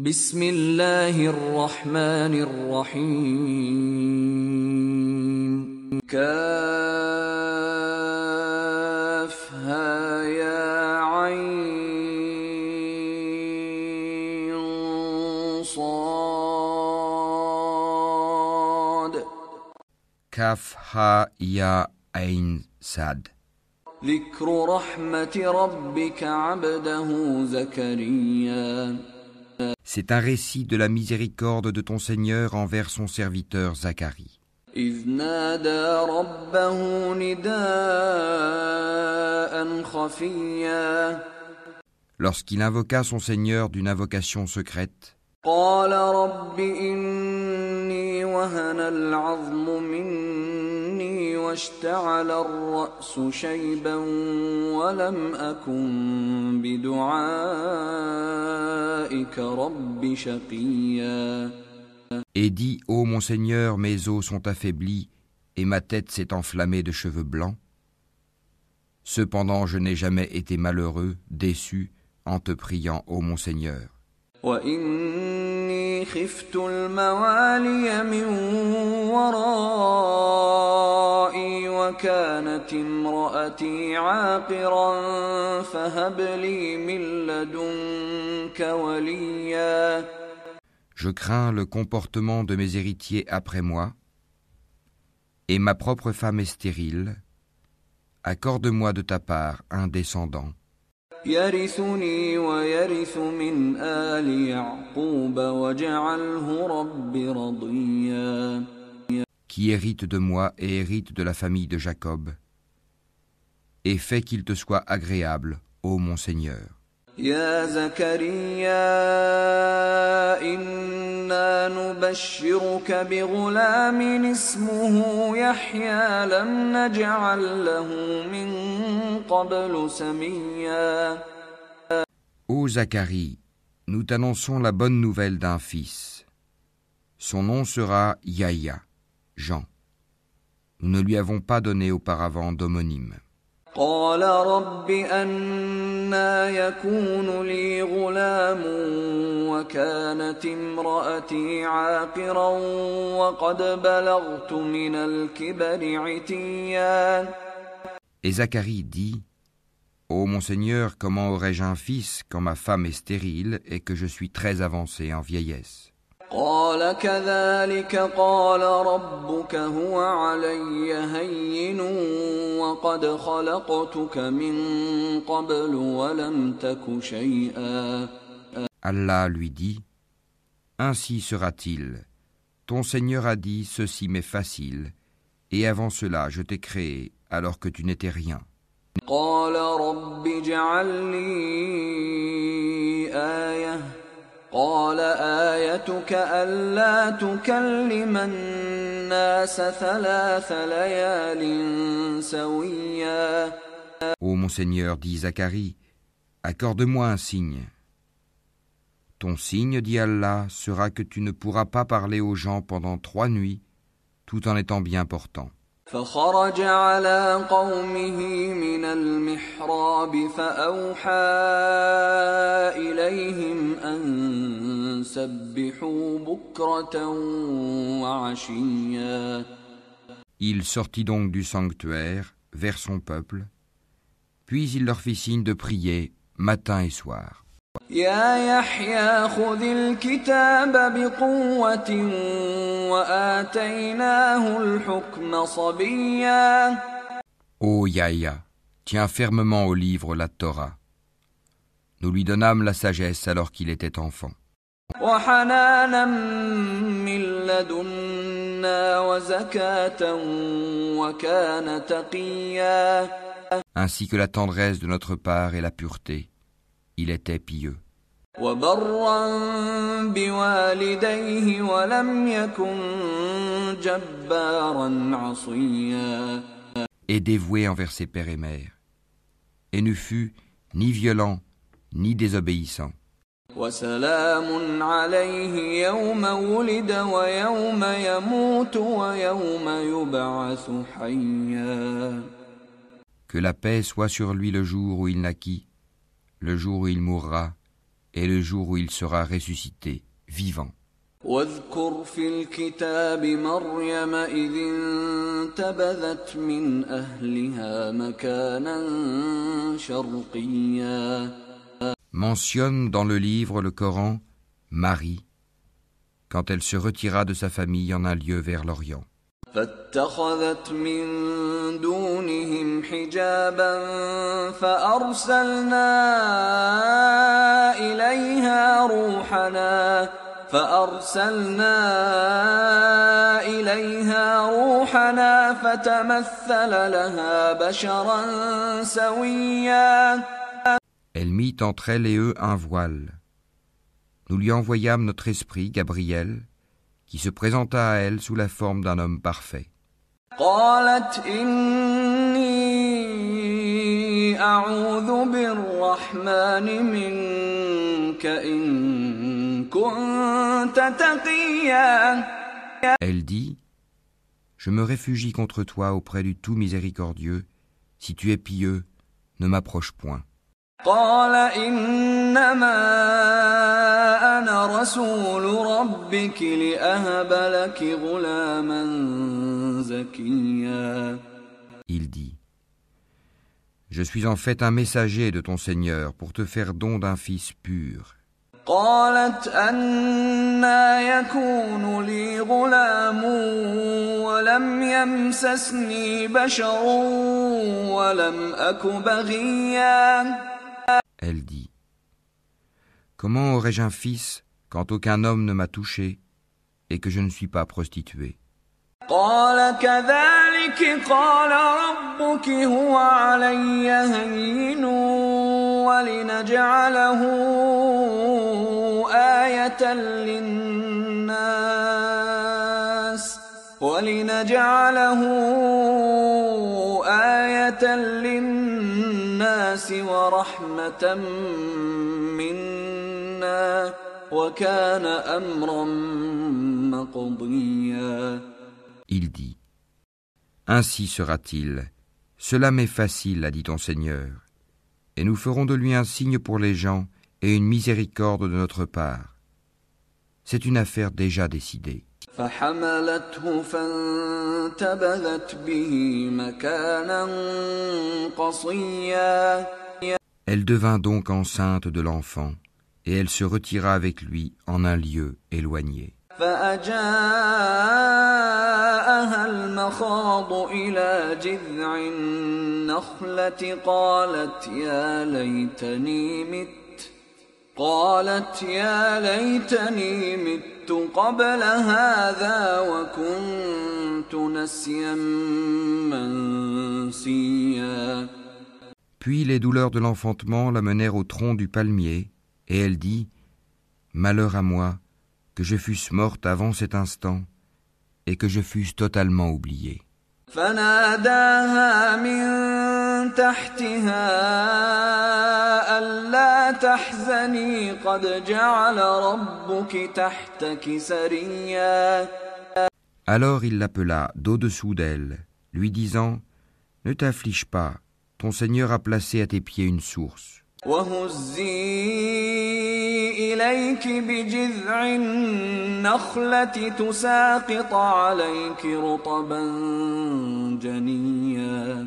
بسم الله الرحمن الرحيم. كافها يا عين صاد. Ha Ya Ain Sad. ذكر رحمة ربك عبده زكريا. C'est un récit de la miséricorde de ton Seigneur envers son serviteur Zacharie. إذ نادى ربه نداء خفيا Lorsqu'il invoqua son Seigneur d'une invocation secrète, قال رب إني وهن العظم مني واشتعل الرأس شيبا ولم أكن بدعائك رب شقيا et dit Ô mon Seigneur, mes os sont affaiblis et ma tête s'est enflammée de cheveux blancs. Cependant, je n'ai jamais été malheureux, déçu, en te priant, ô mon Seigneur. وإني خفت الموالي من ورائي وكانت امرأتي عاقرا فهب لي من لدنك وليا Je crains le comportement de mes héritiers après moi, et ma propre femme est stérile. Accorde-moi de ta part un descendant, يرثني ويرث من آل يعقوب واجعله رب رضيا qui hérite de moi et hérite de la famille de Jacob, et fais qu'il te soit agréable, ô mon Seigneur. يا زكريا إنا نبشرك بغلام اسمه يحيى لم نجعل له من قبل سميا Ô Zacharie, nous t'annonçons la bonne nouvelle d'un fils. Son nom sera Yahya, Jean. Nous ne lui avons pas donné auparavant d'homonyme. قال رب أنا يكون لي غلام وكانت امرأتي عاقرا وقد بلغت من الكبر عتيا Et Zacharie dit Ô mon Seigneur, comment aurais-je un fils quand ma femme est stérile et que je suis très avancé en vieillesse قال كذلك قال ربك هو علي هين وقد خلقتك من قبل ولم تك شيئا Allah lui dit Ainsi sera-t-il. Ton Seigneur a dit Ceci m'est facile, et avant cela je t'ai créé alors que tu n'étais rien. قال رب اجعل لي آية قال آيتك ألا تكلم الناس ثلاث ليال سويا Ô mon Seigneur, dit Zacharie, accorde-moi un signe. Ton signe, dit Allah, sera que tu ne pourras pas parler aux gens pendant trois nuits, tout en étant bien portant. فخرج على قومه من المحراب فأوحى إليهم أن سبحوا بكرة وعشيا Il sortit donc du sanctuaire vers son peuple, puis il leur fit signe de prier matin et soir. يا يحيى خذ الكتاب بقوة وآتيناه الحكم صبيا Ô Yahya, tiens fermement au livre la Torah. Nous lui donnâmes la sagesse alors qu'il était enfant, وحنانا من لدنا وزكاة وكان تقيا ainsi que la tendresse de notre part et la pureté. Il était pieux. وبرا بوالديه ولم يكن جبارا عصيا et dévoué envers ses pères et mères, et ne fut ni violent ni désobéissant. وسلام عليه يوم ولد ويوم يموت ويوم يبعث حيا Que la paix soit sur lui le jour où il naquit, le jour où il mourra, et le jour où il sera ressuscité, vivant. واذكر في الكتاب مريم إذ انتبذت من أهلها مكانا شرقيا Mentionne dans le livre le Coran Marie quand elle se retira de sa famille en un lieu vers l'Orient. فاتخذت من دونهم حجابا فأرسلنا إليها روحنا فأرسلنا إليها روحنا فتمثل لها بشرا سويا Elle mit entre elle et eux un voile. Nous lui envoyâmes notre esprit, Gabriel, qui se présenta à elle sous la forme d'un homme parfait. Elle dit Je me réfugie contre toi auprès du Tout Miséricordieux. Si tu es pieux, ne m'approche point. قال إنما أنا رسول ربك لأهب لك غلاما زكيا Il dit Je suis en fait un messager de ton Seigneur pour te faire don d'un fils pur. قالت أنا يكون لي غلام ولم يمسسني بشر ولم أك بغيا Elle dit Comment aurais-je un fils quand aucun homme ne m'a touché et que je ne suis pas prostituée قال كذلك قال ربك هو علي هين ولنجعله آية للناس ولنجعله آية للناس ورحمة منا وكان أمرا مقضيا Il dit Ainsi sera-t-il. Cela m'est facile, a dit ton Seigneur. Et nous ferons de lui un signe pour les gens et une miséricorde de notre part. C'est une affaire déjà décidée. فحملته فانتبذت به مكانا قصيا Elle devint donc enceinte de l'enfant, et elle se retira avec lui en un lieu éloigné. فأجاءها المخاض إلى جذع النخلة قالت يا ليتني مت قالت يا ليتني مت قبل هذا وكنت نسيا منسيا Puis les douleurs de l'enfantement la menèrent au tronc du palmier, et elle dit Malheur à moi, que je fusse morte avant cet instant, et que je fusse totalement oubliée. فناداها من تحتها ألا تحزني قد جعل ربك تحتك سريا Alors il l'appela d'au-dessous d'elle, lui disant Ne t'afflige pas, ton Seigneur a placé à tes pieds une source. وهزي إليك بجذع النخلة تساقط عليك رطبا جنيا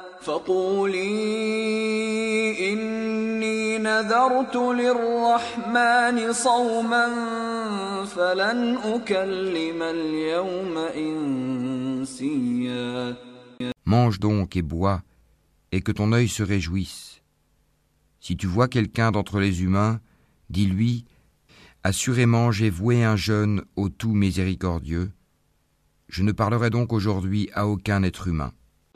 فقولي إني نذرت للرحمن صوما فلن أكلم اليوم إنسيا Mange donc et bois, et que ton œil se réjouisse. Si tu vois quelqu'un d'entre les humains, dis-lui Assurément j'ai voué un jeûne au tout miséricordieux. Je ne parlerai donc aujourd'hui à aucun être humain.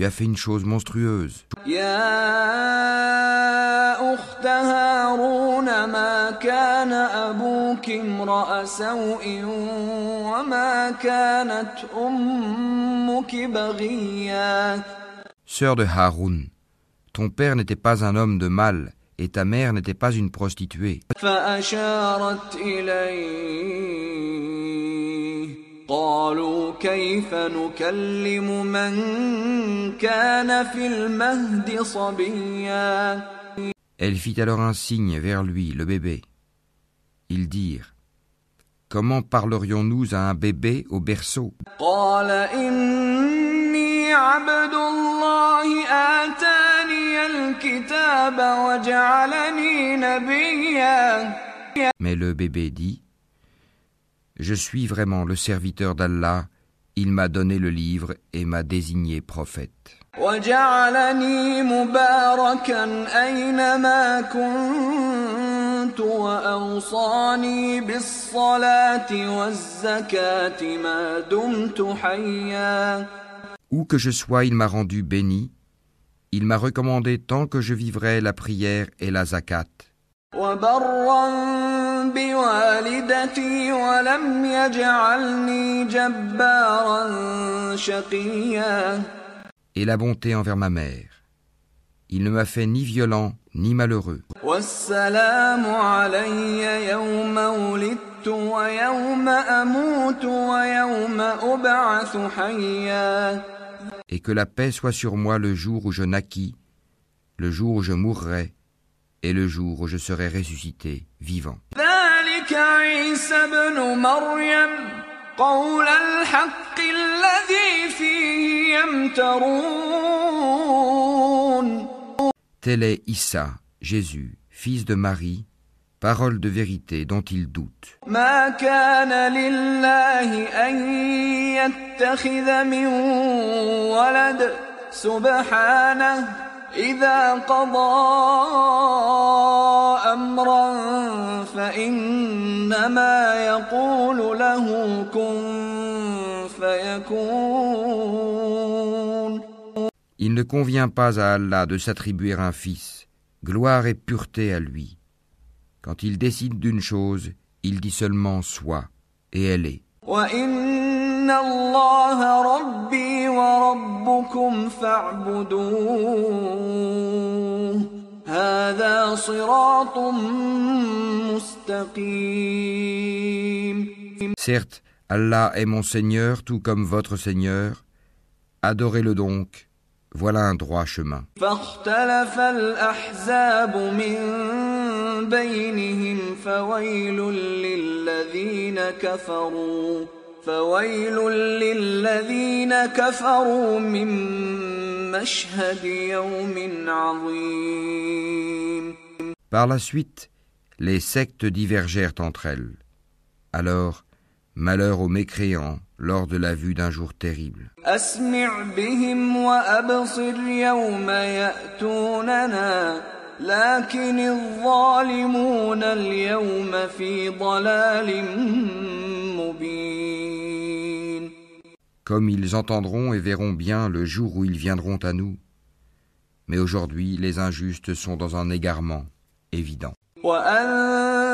tu as fait une chose monstrueuse. يا أخت هارون ما كان أبوك امرأ سوء وما كانت أمك بغيا Sœur de Haroun, ton père n'était pas un homme de mal et ta mère n'était pas une prostituée. فأشارت إليه قالوا كيف نكلم من كان في المهد صبيا Elle fit alors un signe vers lui, le bébé. Ils dirent Comment parlerions-nous à un bébé au berceau قال إني عبد الله آتاني الكتاب وجعلني نبيا Mais le bébé dit je suis vraiment le serviteur d'Allah, il m'a donné le livre et m'a désigné prophète. Où que je sois, il m'a rendu béni. Il m'a recommandé tant que je vivrai la prière et la zakat. وبرا بوالدتي ولم يجعلني جبارا شقيا Et la bonté envers ma mère. Il ne m'a fait ni violent ni malheureux. والسلام علي يوم ولدت ويوم أموت ويوم أبعث حيا Et que la paix soit sur moi le jour où je naquis, le jour où je mourrai, et le jour où je serai ressuscité vivant. Tel est Issa, Jésus, fils de Marie, parole de vérité dont il doute. ما كان لله أن يتخذ من ولد سبحانه إذا قضى أمرا فإنما يقول له كن فيكون Il ne convient pas à Allah de s'attribuer un fils. Gloire et pureté à lui. Quand il décide d'une chose, il dit seulement soit, et elle est. Certes, Allah est mon Seigneur tout comme votre Seigneur. Adorez-le donc. Voilà un droit chemin. Par la suite, les sectes divergèrent entre elles. Alors, malheur aux mécréants lors de la vue d'un jour terrible. Comme ils entendront et verront bien le jour où ils viendront à nous. Mais aujourd'hui, les injustes sont dans un égarement évident.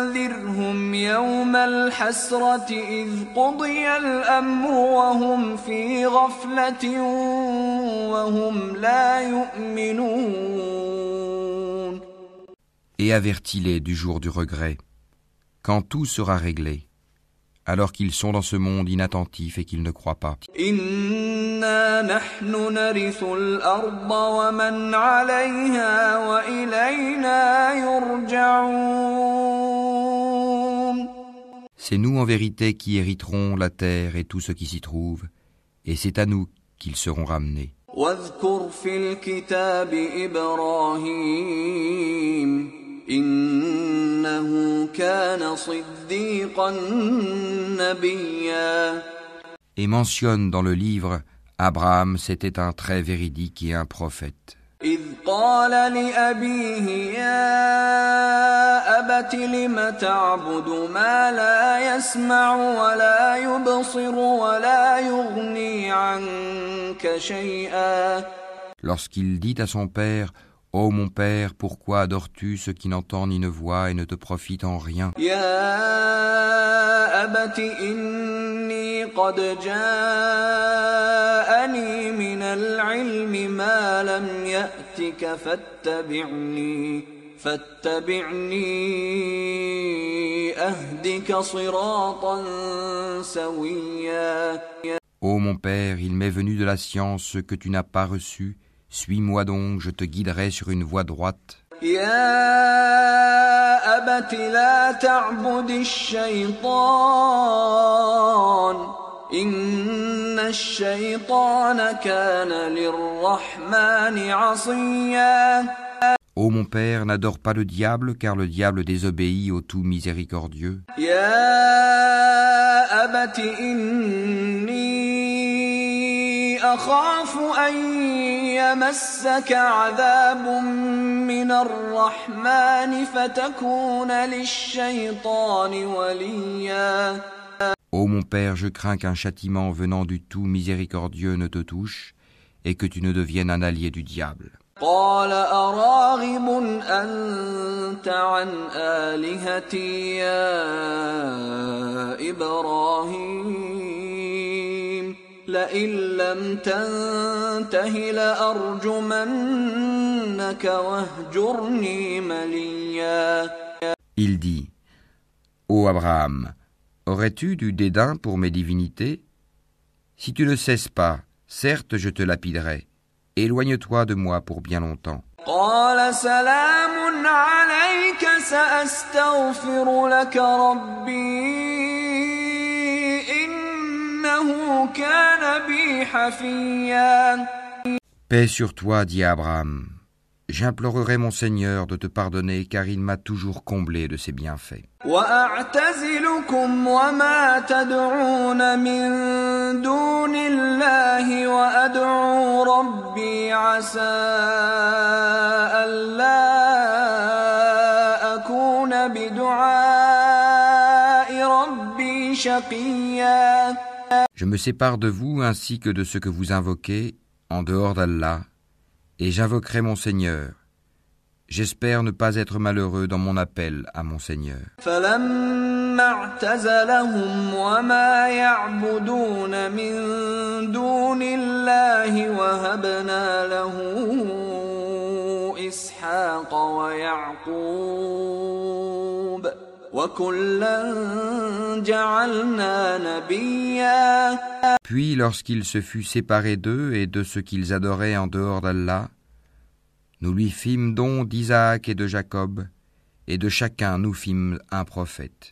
وأنذرهم يوم الحسرة إذ قضي الأمر وهم في غفلة وهم لا يؤمنون Et avertis-les du jour du regret, quand tout sera réglé, alors qu'ils sont dans ce monde inattentif et qu'ils ne croient pas. C'est nous en vérité qui hériterons la terre et tout ce qui s'y trouve, et c'est à nous qu'ils seront ramenés. Et mentionne dans le livre, Abraham c'était un très véridique et un prophète. إذ قال لأبيه يا أبت لم تعبد ما لا يسمع ولا يبصر ولا يغني عنك شيئا؟ Lorsqu'il dit à son père Ô mon Père, pourquoi adores-tu ce qui n'entend ni ne voit et ne te profite en rien? Ô mon Père, il m'est venu de la science ce que tu n'as pas reçu Suis-moi donc, je te guiderai sur une voie droite. يا أبت لا تعبد الشيطان إن الشيطان كان للرحمن عصيا Ô mon père, n'adore pas le diable, car le diable désobéit au tout miséricordieux. يا أبت إني أخاف أن يمسك عذاب من الرحمن فتكون للشيطان وليا Ô mon père, je crains qu'un châtiment venant du tout miséricordieux ne te touche, et que tu ne deviennes un allié du diable. قال أراغب أنت عن آلهتي يا إبراهيم لئن لم تنته لأرجمنك واهجرني مليا Il dit Ô Abraham, aurais-tu du dédain pour mes divinités Si tu ne cesses pas, certes je te lapiderai. Éloigne-toi de moi pour bien longtemps. قال سلام عليك سأستغفر لك ربي Paix sur toi, dit Abraham. J'implorerai mon Seigneur de te pardonner car il m'a toujours comblé de ses bienfaits. Je me sépare de vous ainsi que de ce que vous invoquez en dehors d'Allah, et j'invoquerai mon Seigneur. J'espère ne pas être malheureux dans mon appel à mon Seigneur. Puis lorsqu'il se fut séparé d'eux et de ce qu'ils adoraient en dehors d'Allah, nous lui fîmes don d'Isaac et de Jacob, et de chacun nous fîmes un prophète.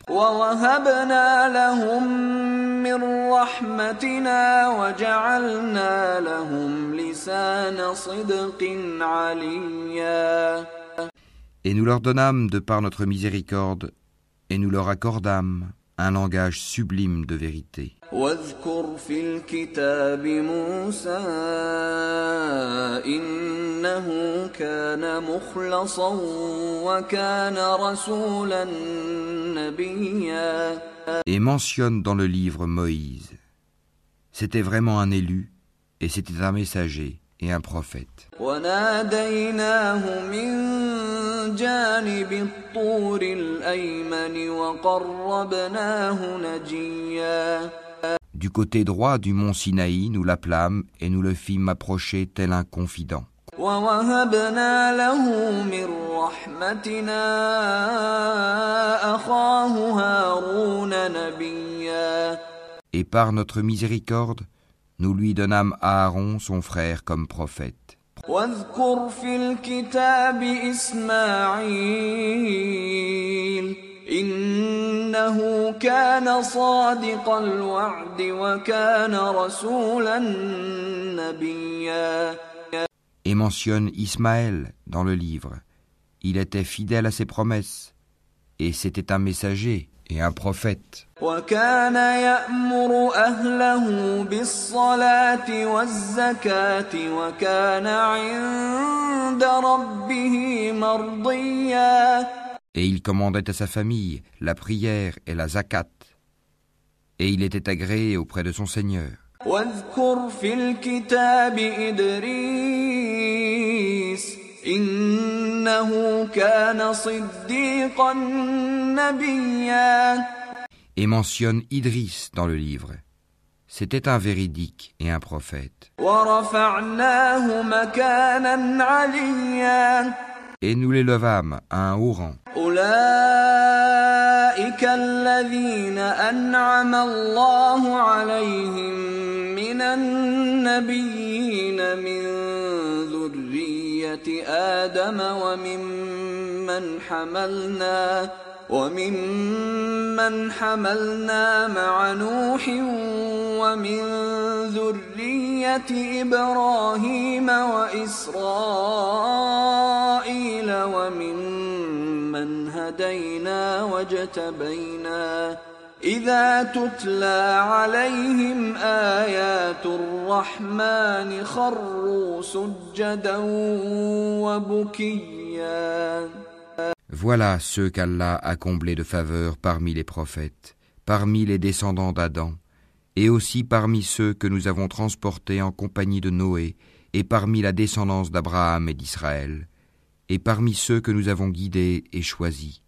Et nous leur donnâmes, de par notre miséricorde, et nous leur accordâmes un langage sublime de vérité. واذكر في الكتاب موسى إنه كان مخلصا وكان رسولا نبيا Et mentionne dans le livre Moïse. C'était vraiment un élu, et c'était un messager et un prophète. وناديناه من جانب الطور الأيمن وقربناه نجيا Du côté droit du mont Sinaï, nous l'appelâmes et nous le fîmes approcher tel un confident. ووهبنا له من رحمتنا أخاه هارون نبيا Et par notre miséricorde, nous lui donnâmes Aaron, son frère, comme prophète. واذكر في الكتاب إسماعيل إنه كان صادق الوعد وكان رسولا نبيا Et mentionne Ismaël dans le livre. Il était fidèle à ses promesses, et c'était un messager et un prophète. وكان يأمر أهله بالصلاة والزكاة وكان عند ربه مرضيا Et il commandait à sa famille la prière et la zakat. Et il était agréé auprès de son Seigneur. واذكر في الكتاب إدريس إنه كان صديقا نبيا Et mentionne Idris dans le livre. C'était un véridique et un prophète. ورفعناه مكانا عليا Et nous l'élevâmes à un haut rang. أولئك الذين أنعم الله عليهم من النبيين من ذرية آدم وممن حملنا وممن حملنا مع نوح ومن ذرية إبراهيم وإسرائيل وممن هدينا واجتبينا إذا تتلى عليهم آيات الرحمن خروا سجدا وبكيا Voilà ceux qu'Allah a comblés de faveur parmi les prophètes, parmi les descendants d'Adam, et aussi parmi ceux que nous avons transportés en compagnie de Noé, et parmi la descendance d'Abraham et d'Israël, et parmi ceux que nous avons guidés et choisis.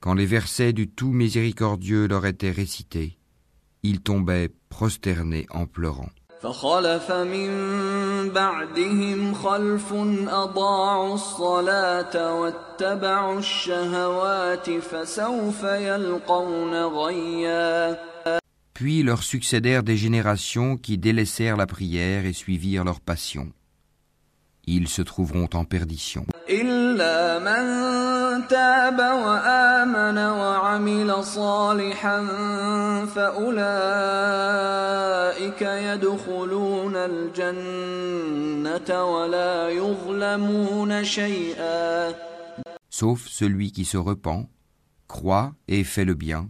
Quand les versets du tout miséricordieux leur étaient récités, ils tombaient prosternés en pleurant. فخلف من بعدهم خلف أضاعوا الصلاة واتبعوا الشهوات فسوف يلقون غيا Puis leur succédèrent des générations qui délaissèrent la prière et suivirent leur passion. Ils se trouveront en perdition. إلا من تاب وآمن وعمل صالحا فأولئك يدخلون الجنة ولا يظلمون شيئا Sauf celui qui se repent, croit et fait le bien.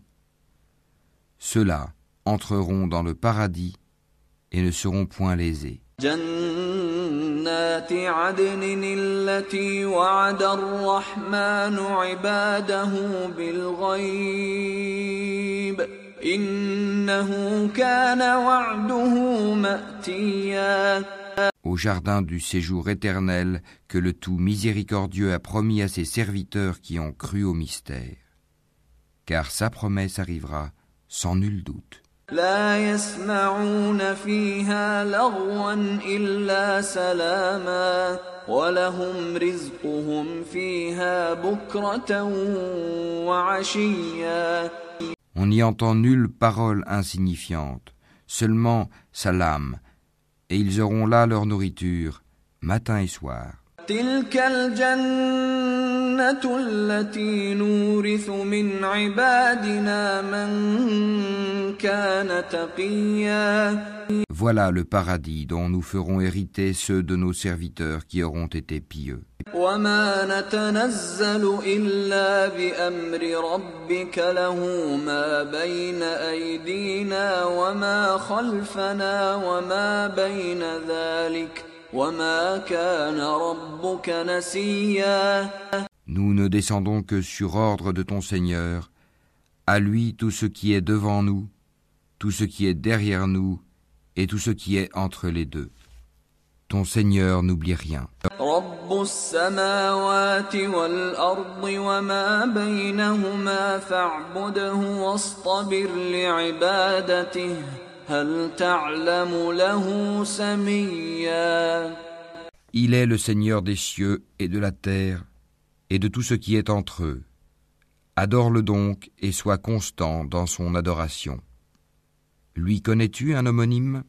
Ceux-là entreront dans le paradis et ne seront point lésés. جنات عدن التي وعد الرحمن عباده بالغيب إنه كان وعده مأتيا Au jardin du séjour éternel que le tout miséricordieux a promis à ses serviteurs qui ont cru au mystère. Car sa promesse arrivera sans nul doute. لا يسمعون فيها لغوا إلا سلاما ولهم رزقهم فيها بكرة وعشيا On n'y entend nulle parole insignifiante, seulement salam, et ils auront là leur nourriture, matin et soir. تلك الجنة التي نورث من عبادنا من كان تقيا Voilà le paradis dont nous ferons hériter ceux de nos serviteurs qui auront été pieux. وما نتنزل إلا بأمر ربك له ما بين أيدينا وما خلفنا وما بين ذلك Nous ne descendons que sur ordre de ton Seigneur. À lui tout ce qui est devant nous, tout ce qui est derrière nous et tout ce qui est entre les deux. Ton Seigneur n'oublie rien. Il est le Seigneur des cieux et de la terre et de tout ce qui est entre eux. Adore-le donc et sois constant dans son adoration. Lui connais-tu un homonyme?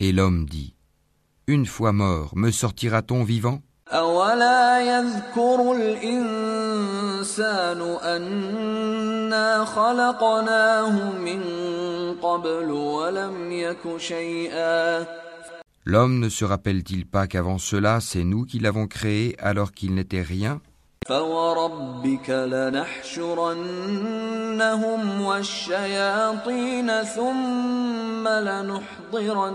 Et l'homme dit, Une fois mort, me sortira-t-on vivant? أولا يذكر الإنسان أنا خلقناه من قبل ولم يك شيئا L'homme ne se rappelle-t-il pas qu'avant cela, c'est nous qui l'avons créé alors qu'il n'était rien فوربك لنحشرنهم والشياطين ثم لنحضرنهم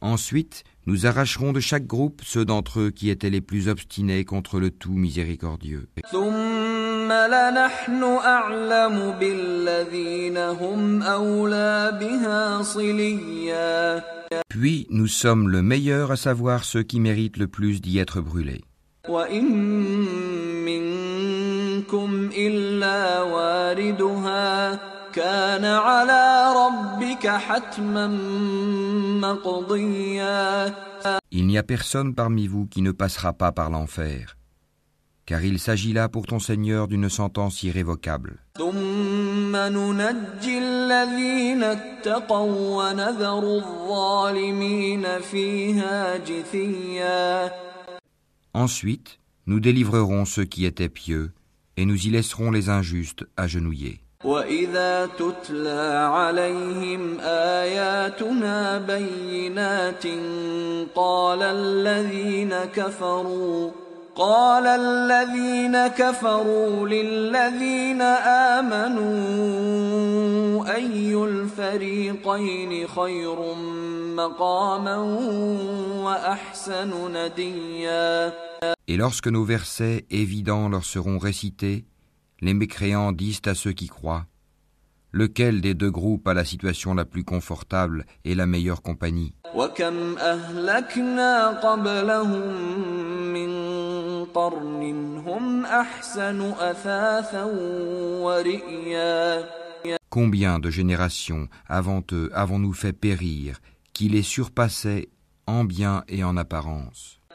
Ensuite, nous arracherons de chaque groupe ceux d'entre eux qui étaient les plus obstinés contre le tout miséricordieux. Puis nous sommes le meilleur à savoir ceux qui méritent le plus d'y être brûlés. وإن منكم إلا واردها كان على ربك حتما مقضيا Il n'y a personne parmi vous qui ne passera pas par l'enfer, car il s'agit là pour ton Seigneur d'une sentence irrévocable. ثم ننجي الذين اتقوا ونذر الظالمين فيها جثيا Ensuite, nous délivrerons ceux qui étaient pieux, et nous y laisserons les injustes agenouillés. وإذا تتلى عليهم آياتنا بينات قال الذين كفروا قال الذين كفروا للذين آمنوا أي الفريقين خير مقاما وأحسن نديا؟ Et lorsque nos versets évidents leur seront récités, les mécréants disent à ceux qui croient. Lequel des deux groupes a la situation la plus confortable et la meilleure compagnie? Combien de générations avant eux avons-nous fait périr qui les surpassaient en bien et en apparence?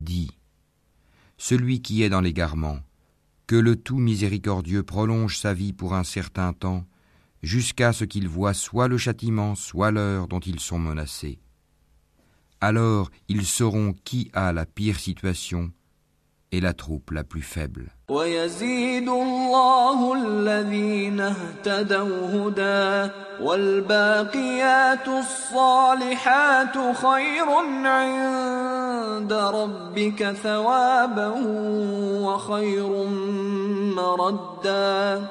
Dis, celui qui est dans l'égarement, que le tout miséricordieux prolonge sa vie pour un certain temps, jusqu'à ce qu'il voit soit le châtiment, soit l'heure dont ils sont menacés. Alors ils sauront qui a la pire situation et la troupe la plus faible. ويزيد الله الذين اهتدوا هدى والباقيات الصالحات خير عند ربك ثوابا وخير مردا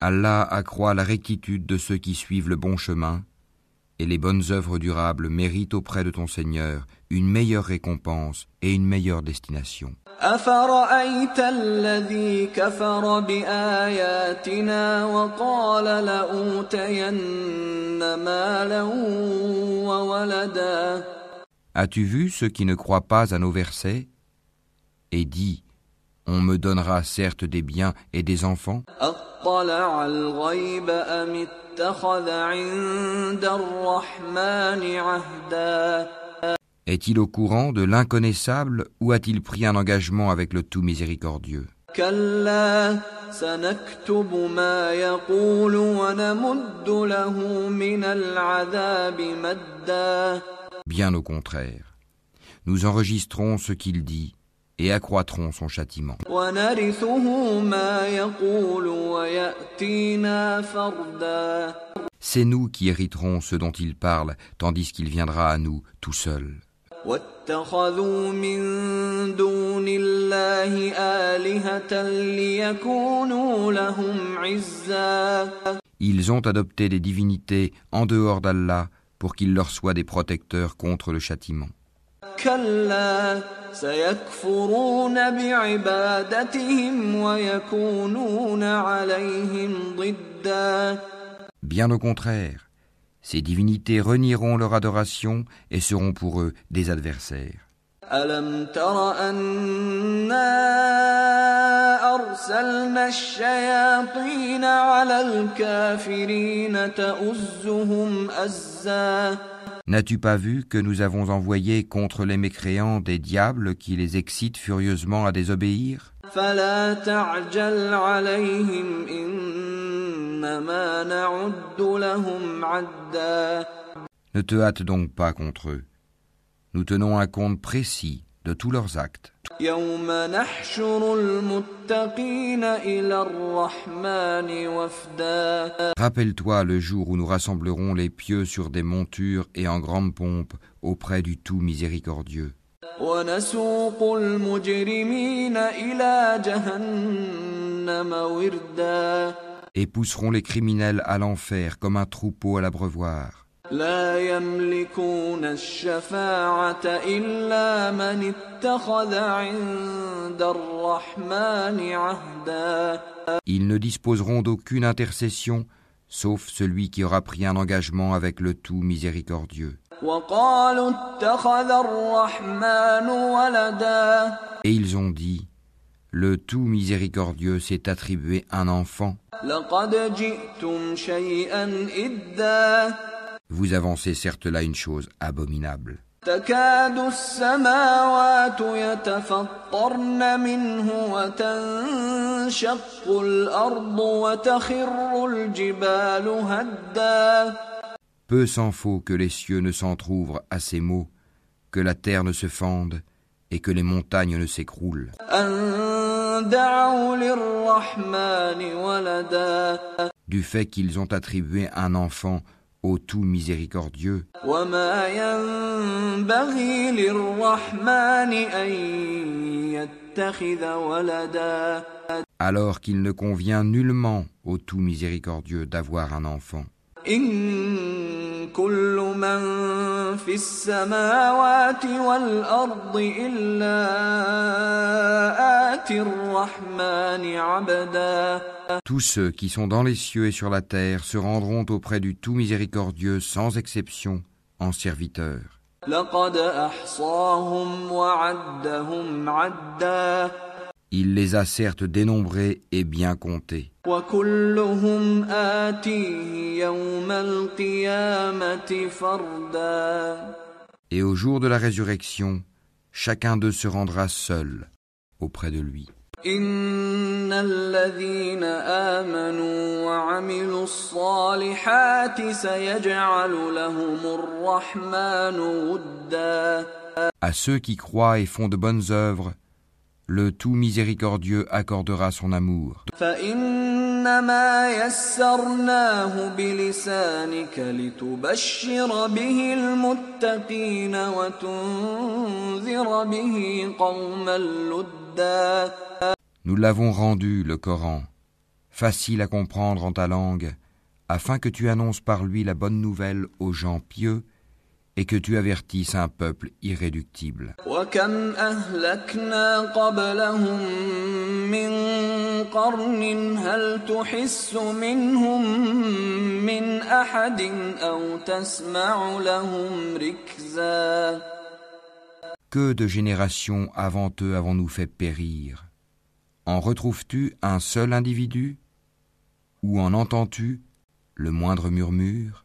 Allah accroît la rectitude de ceux qui suivent le bon chemin, et les bonnes œuvres durables méritent auprès de ton Seigneur une meilleure récompense et une meilleure destination. أفرأيت الذي كفر بآياتنا وقال لأوتين مالا وولدا As-tu vu ceux qui ne croient pas à nos versets et dit on me donnera certes des biens et des enfants. Est-il au courant de l'inconnaissable ou a-t-il pris un engagement avec le tout miséricordieux? Bien au contraire, nous enregistrons ce qu'il dit et accroîtront son châtiment. C'est nous qui hériterons ce dont il parle, tandis qu'il viendra à nous tout seul. Ils ont adopté des divinités en dehors d'Allah pour qu'il leur soit des protecteurs contre le châtiment. كلا سيكفرون بعبادتهم ويكونون عليهم ضدا Bien au contraire, ces divinités renieront leur adoration et seront pour eux des adversaires. ألم تر أنا أرسلنا الشياطين على الكافرين تؤزهم أزا N'as-tu pas vu que nous avons envoyé contre les mécréants des diables qui les excitent furieusement à désobéir? Ne te hâte donc pas contre eux. Nous tenons un compte précis de tous leurs actes. يوم نحشر المتقين إلى الرحمن وفدا Rappelle-toi le jour où nous rassemblerons les pieux sur des montures et en grande pompe auprès du tout miséricordieux. ونسوق المجرمين إلى جهنم وردا Et pousseront les criminels à l'enfer comme un troupeau à l'abreuvoir. لا يملكون الشفاعة إلا من اتخذ عند الرحمن عهدا Ils ne disposeront d'aucune intercession, sauf celui qui aura pris un engagement avec le tout miséricordieux. وقالوا اتخذ الرحمن ولدا Et ils ont dit, le tout miséricordieux s'est attribué un enfant. لقد جئتم شيئا إدا Vous avancez certes là une chose abominable. تكاد السماوات يتفطرن منه وتنشق الأرض وتخر الجبال هدا Peu s'en faut que les cieux ne s'entr'ouvrent à ces mots, que la terre ne se fende et que les montagnes ne s'écroulent. أن دعوا للرحمن ولدا Du fait qu'ils ont attribué un enfant ô tout miséricordieux. Alors qu'il ne convient nullement au tout miséricordieux d'avoir un enfant. إن كل من في السماوات والأرض إلا آتي الرحمن عبدا Tous ceux qui sont dans les cieux et sur la terre se rendront auprès du tout miséricordieux sans exception en serviteurs. لقد أحصاهم وعدهم عدا Il les a certes dénombrés et bien comptés. وكلهم آتيه يوم القيامة فردا Et au jour de la résurrection, chacun d'eux se rendra seul auprès de lui. إن الذين آمنوا وعملوا الصالحات سيجعل لهم الرحمن ودا À ceux qui croient et font de bonnes œuvres, le tout miséricordieux accordera son amour. Nous l'avons rendu, le Coran, facile à comprendre en ta langue, afin que tu annonces par lui la bonne nouvelle aux gens pieux et que tu avertisses un peuple irréductible. Que de générations avant eux avons-nous fait périr? En retrouves-tu un seul individu? Ou en entends-tu le moindre murmure?